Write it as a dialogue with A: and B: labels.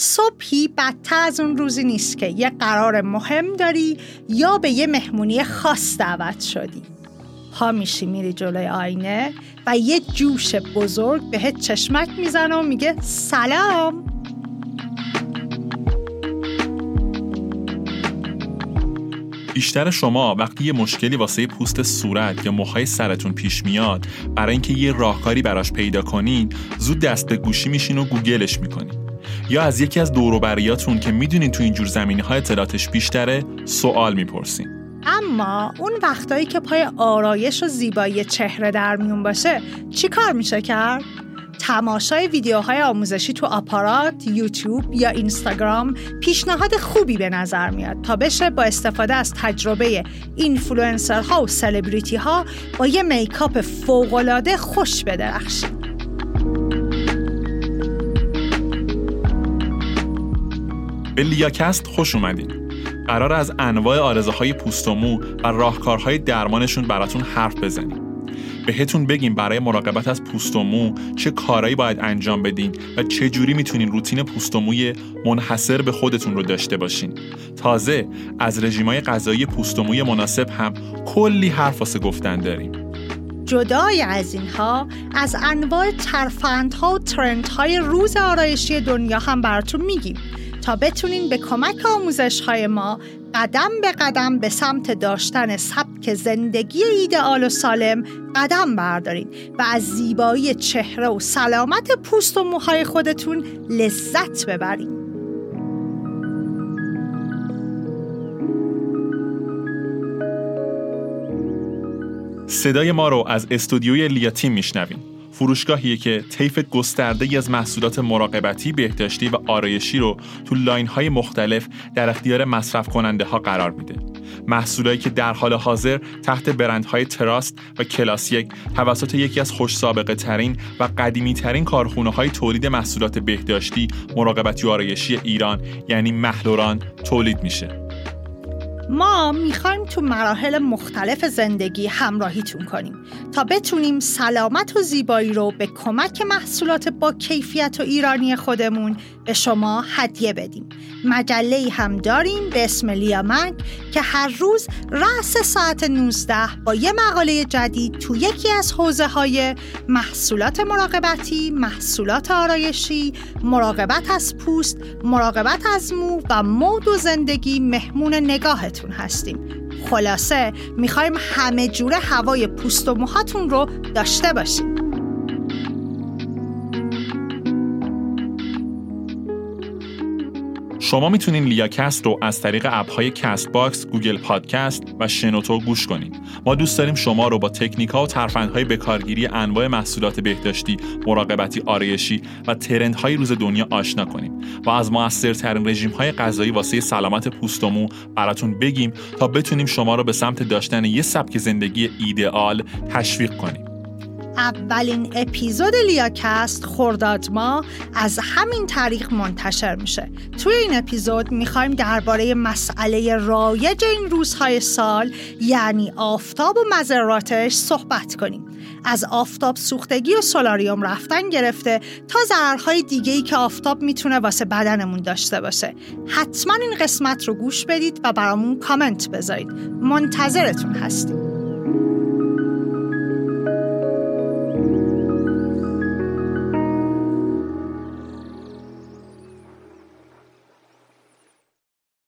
A: صبحی بدتر از اون روزی نیست که یه قرار مهم داری یا به یه مهمونی خاص دعوت شدی. پا میشی میری جلوی آینه و یه جوش بزرگ بهت چشمک می‌زنه و میگه سلام.
B: بیشتر شما وقتی یه مشکلی واسه پوست صورت یا موهای سرتون پیش میاد برای اینکه یه راهکاری براش پیدا کنین زود دست به گوشی میشین و گوگلش می‌کنین. یا از یکی از دوروبریاتون که می‌دونین تو اینجور زمینه های اطلاعاتش بیشتره سوال می‌پرسین
A: اما اون وقتایی که پای آرایش و زیبایی چهره در میون باشه چی کار میشه کرد؟ تماشای ویدیوهای آموزشی تو آپارات، یوتیوب یا اینستاگرام پیشنهاد خوبی به نظر میاد تا بشه با استفاده از تجربه اینفلوئنسرها و سلبریتی ها با یه میکاپ فوقالعاده خوش بدرخشید.
B: به لیاکست خوش اومدین. قرار از انواع آرزه پوست و مو و راهکارهای درمانشون براتون حرف بزنیم. بهتون بگیم برای مراقبت از پوست و مو چه کارایی باید انجام بدین و چه جوری می‌تونین روتین پوست و موی منحصر به خودتون رو داشته باشین. تازه از رژیمای غذایی پوست و موی مناسب هم کلی حرف واسه گفتن داریم.
A: جدای از اینها از انواع ترفندها و ترندهای روز آرایشی دنیا هم براتون میگیم تا بتونین به کمک آموزش های ما قدم به قدم به سمت داشتن سبک زندگی ایدئال و سالم قدم بردارین و از زیبایی چهره و سلامت پوست و موهای خودتون لذت ببرین.
B: صدای ما رو از استودیوی لیاتیم میشنوین. فروشگاهیه که طیف گسترده از محصولات مراقبتی، بهداشتی و آرایشی رو تو line های مختلف در اختیار مصرف کننده ها قرار میده. محصولایی که در حال حاضر تحت برندهای تراست و کلاسیک توسط یکی از خوش سابقه ترین و قدیمی ترین کارخونه های تولید محصولات بهداشتی، مراقبتی و آرایشی ایران یعنی محلوران تولید میشه.
A: ما می‌خوایم تو مراحل مختلف زندگی همراهیتون کنیم تا بتونیم سلامت و زیبایی رو به کمک محصولات با کیفیت و ایرانی خودمون به شما هدیه بدیم. مجله هم داریم به اسم لیامنگ که هر روز رأس ساعت 19 با یه مقاله جدید تو یکی از حوزه های محصولات مراقبتی، محصولات آرایشی، مراقبت از پوست، مراقبت از مو و مود و زندگی مهمون نگاهتون هستیم. خلاصه می‌خوایم همه جوره هوای پوست و موهاتون رو داشته باشیم.
B: شما می‌تونین لیاکست رو از طریق app های کست باکس، گوگل پادکست و شنوتو گوش کنید. ما دوست داریم شما رو با تکنیکا و ترفندهای بکارگیری انواع محصولات بهداشتی، مراقبتی آرایشی و trend های روز دنیا آشنا کنیم و از موثرترین رژیمهای غذایی واسه سلامت پوست و مو براتون بگیم تا بتونیم شما رو به سمت داشتن یه سبک زندگی ایدئال تشویق کنیم.
A: اولین اپیزود لیاکست خرداد ما از همین تاریخ منتشر میشه. توی این اپیزود می‌خوایم درباره مسئله رایج این روزهای سال یعنی آفتاب و مذراتش صحبت کنیم. از آفتاب سوختگی و سولاریوم رفتن گرفته تا ضررهای دیگه ای که آفتاب می‌تونه واسه بدنمون داشته باشه. حتما این قسمت رو گوش بدید و برامون کامنت بذارید. منتظرتون هستیم.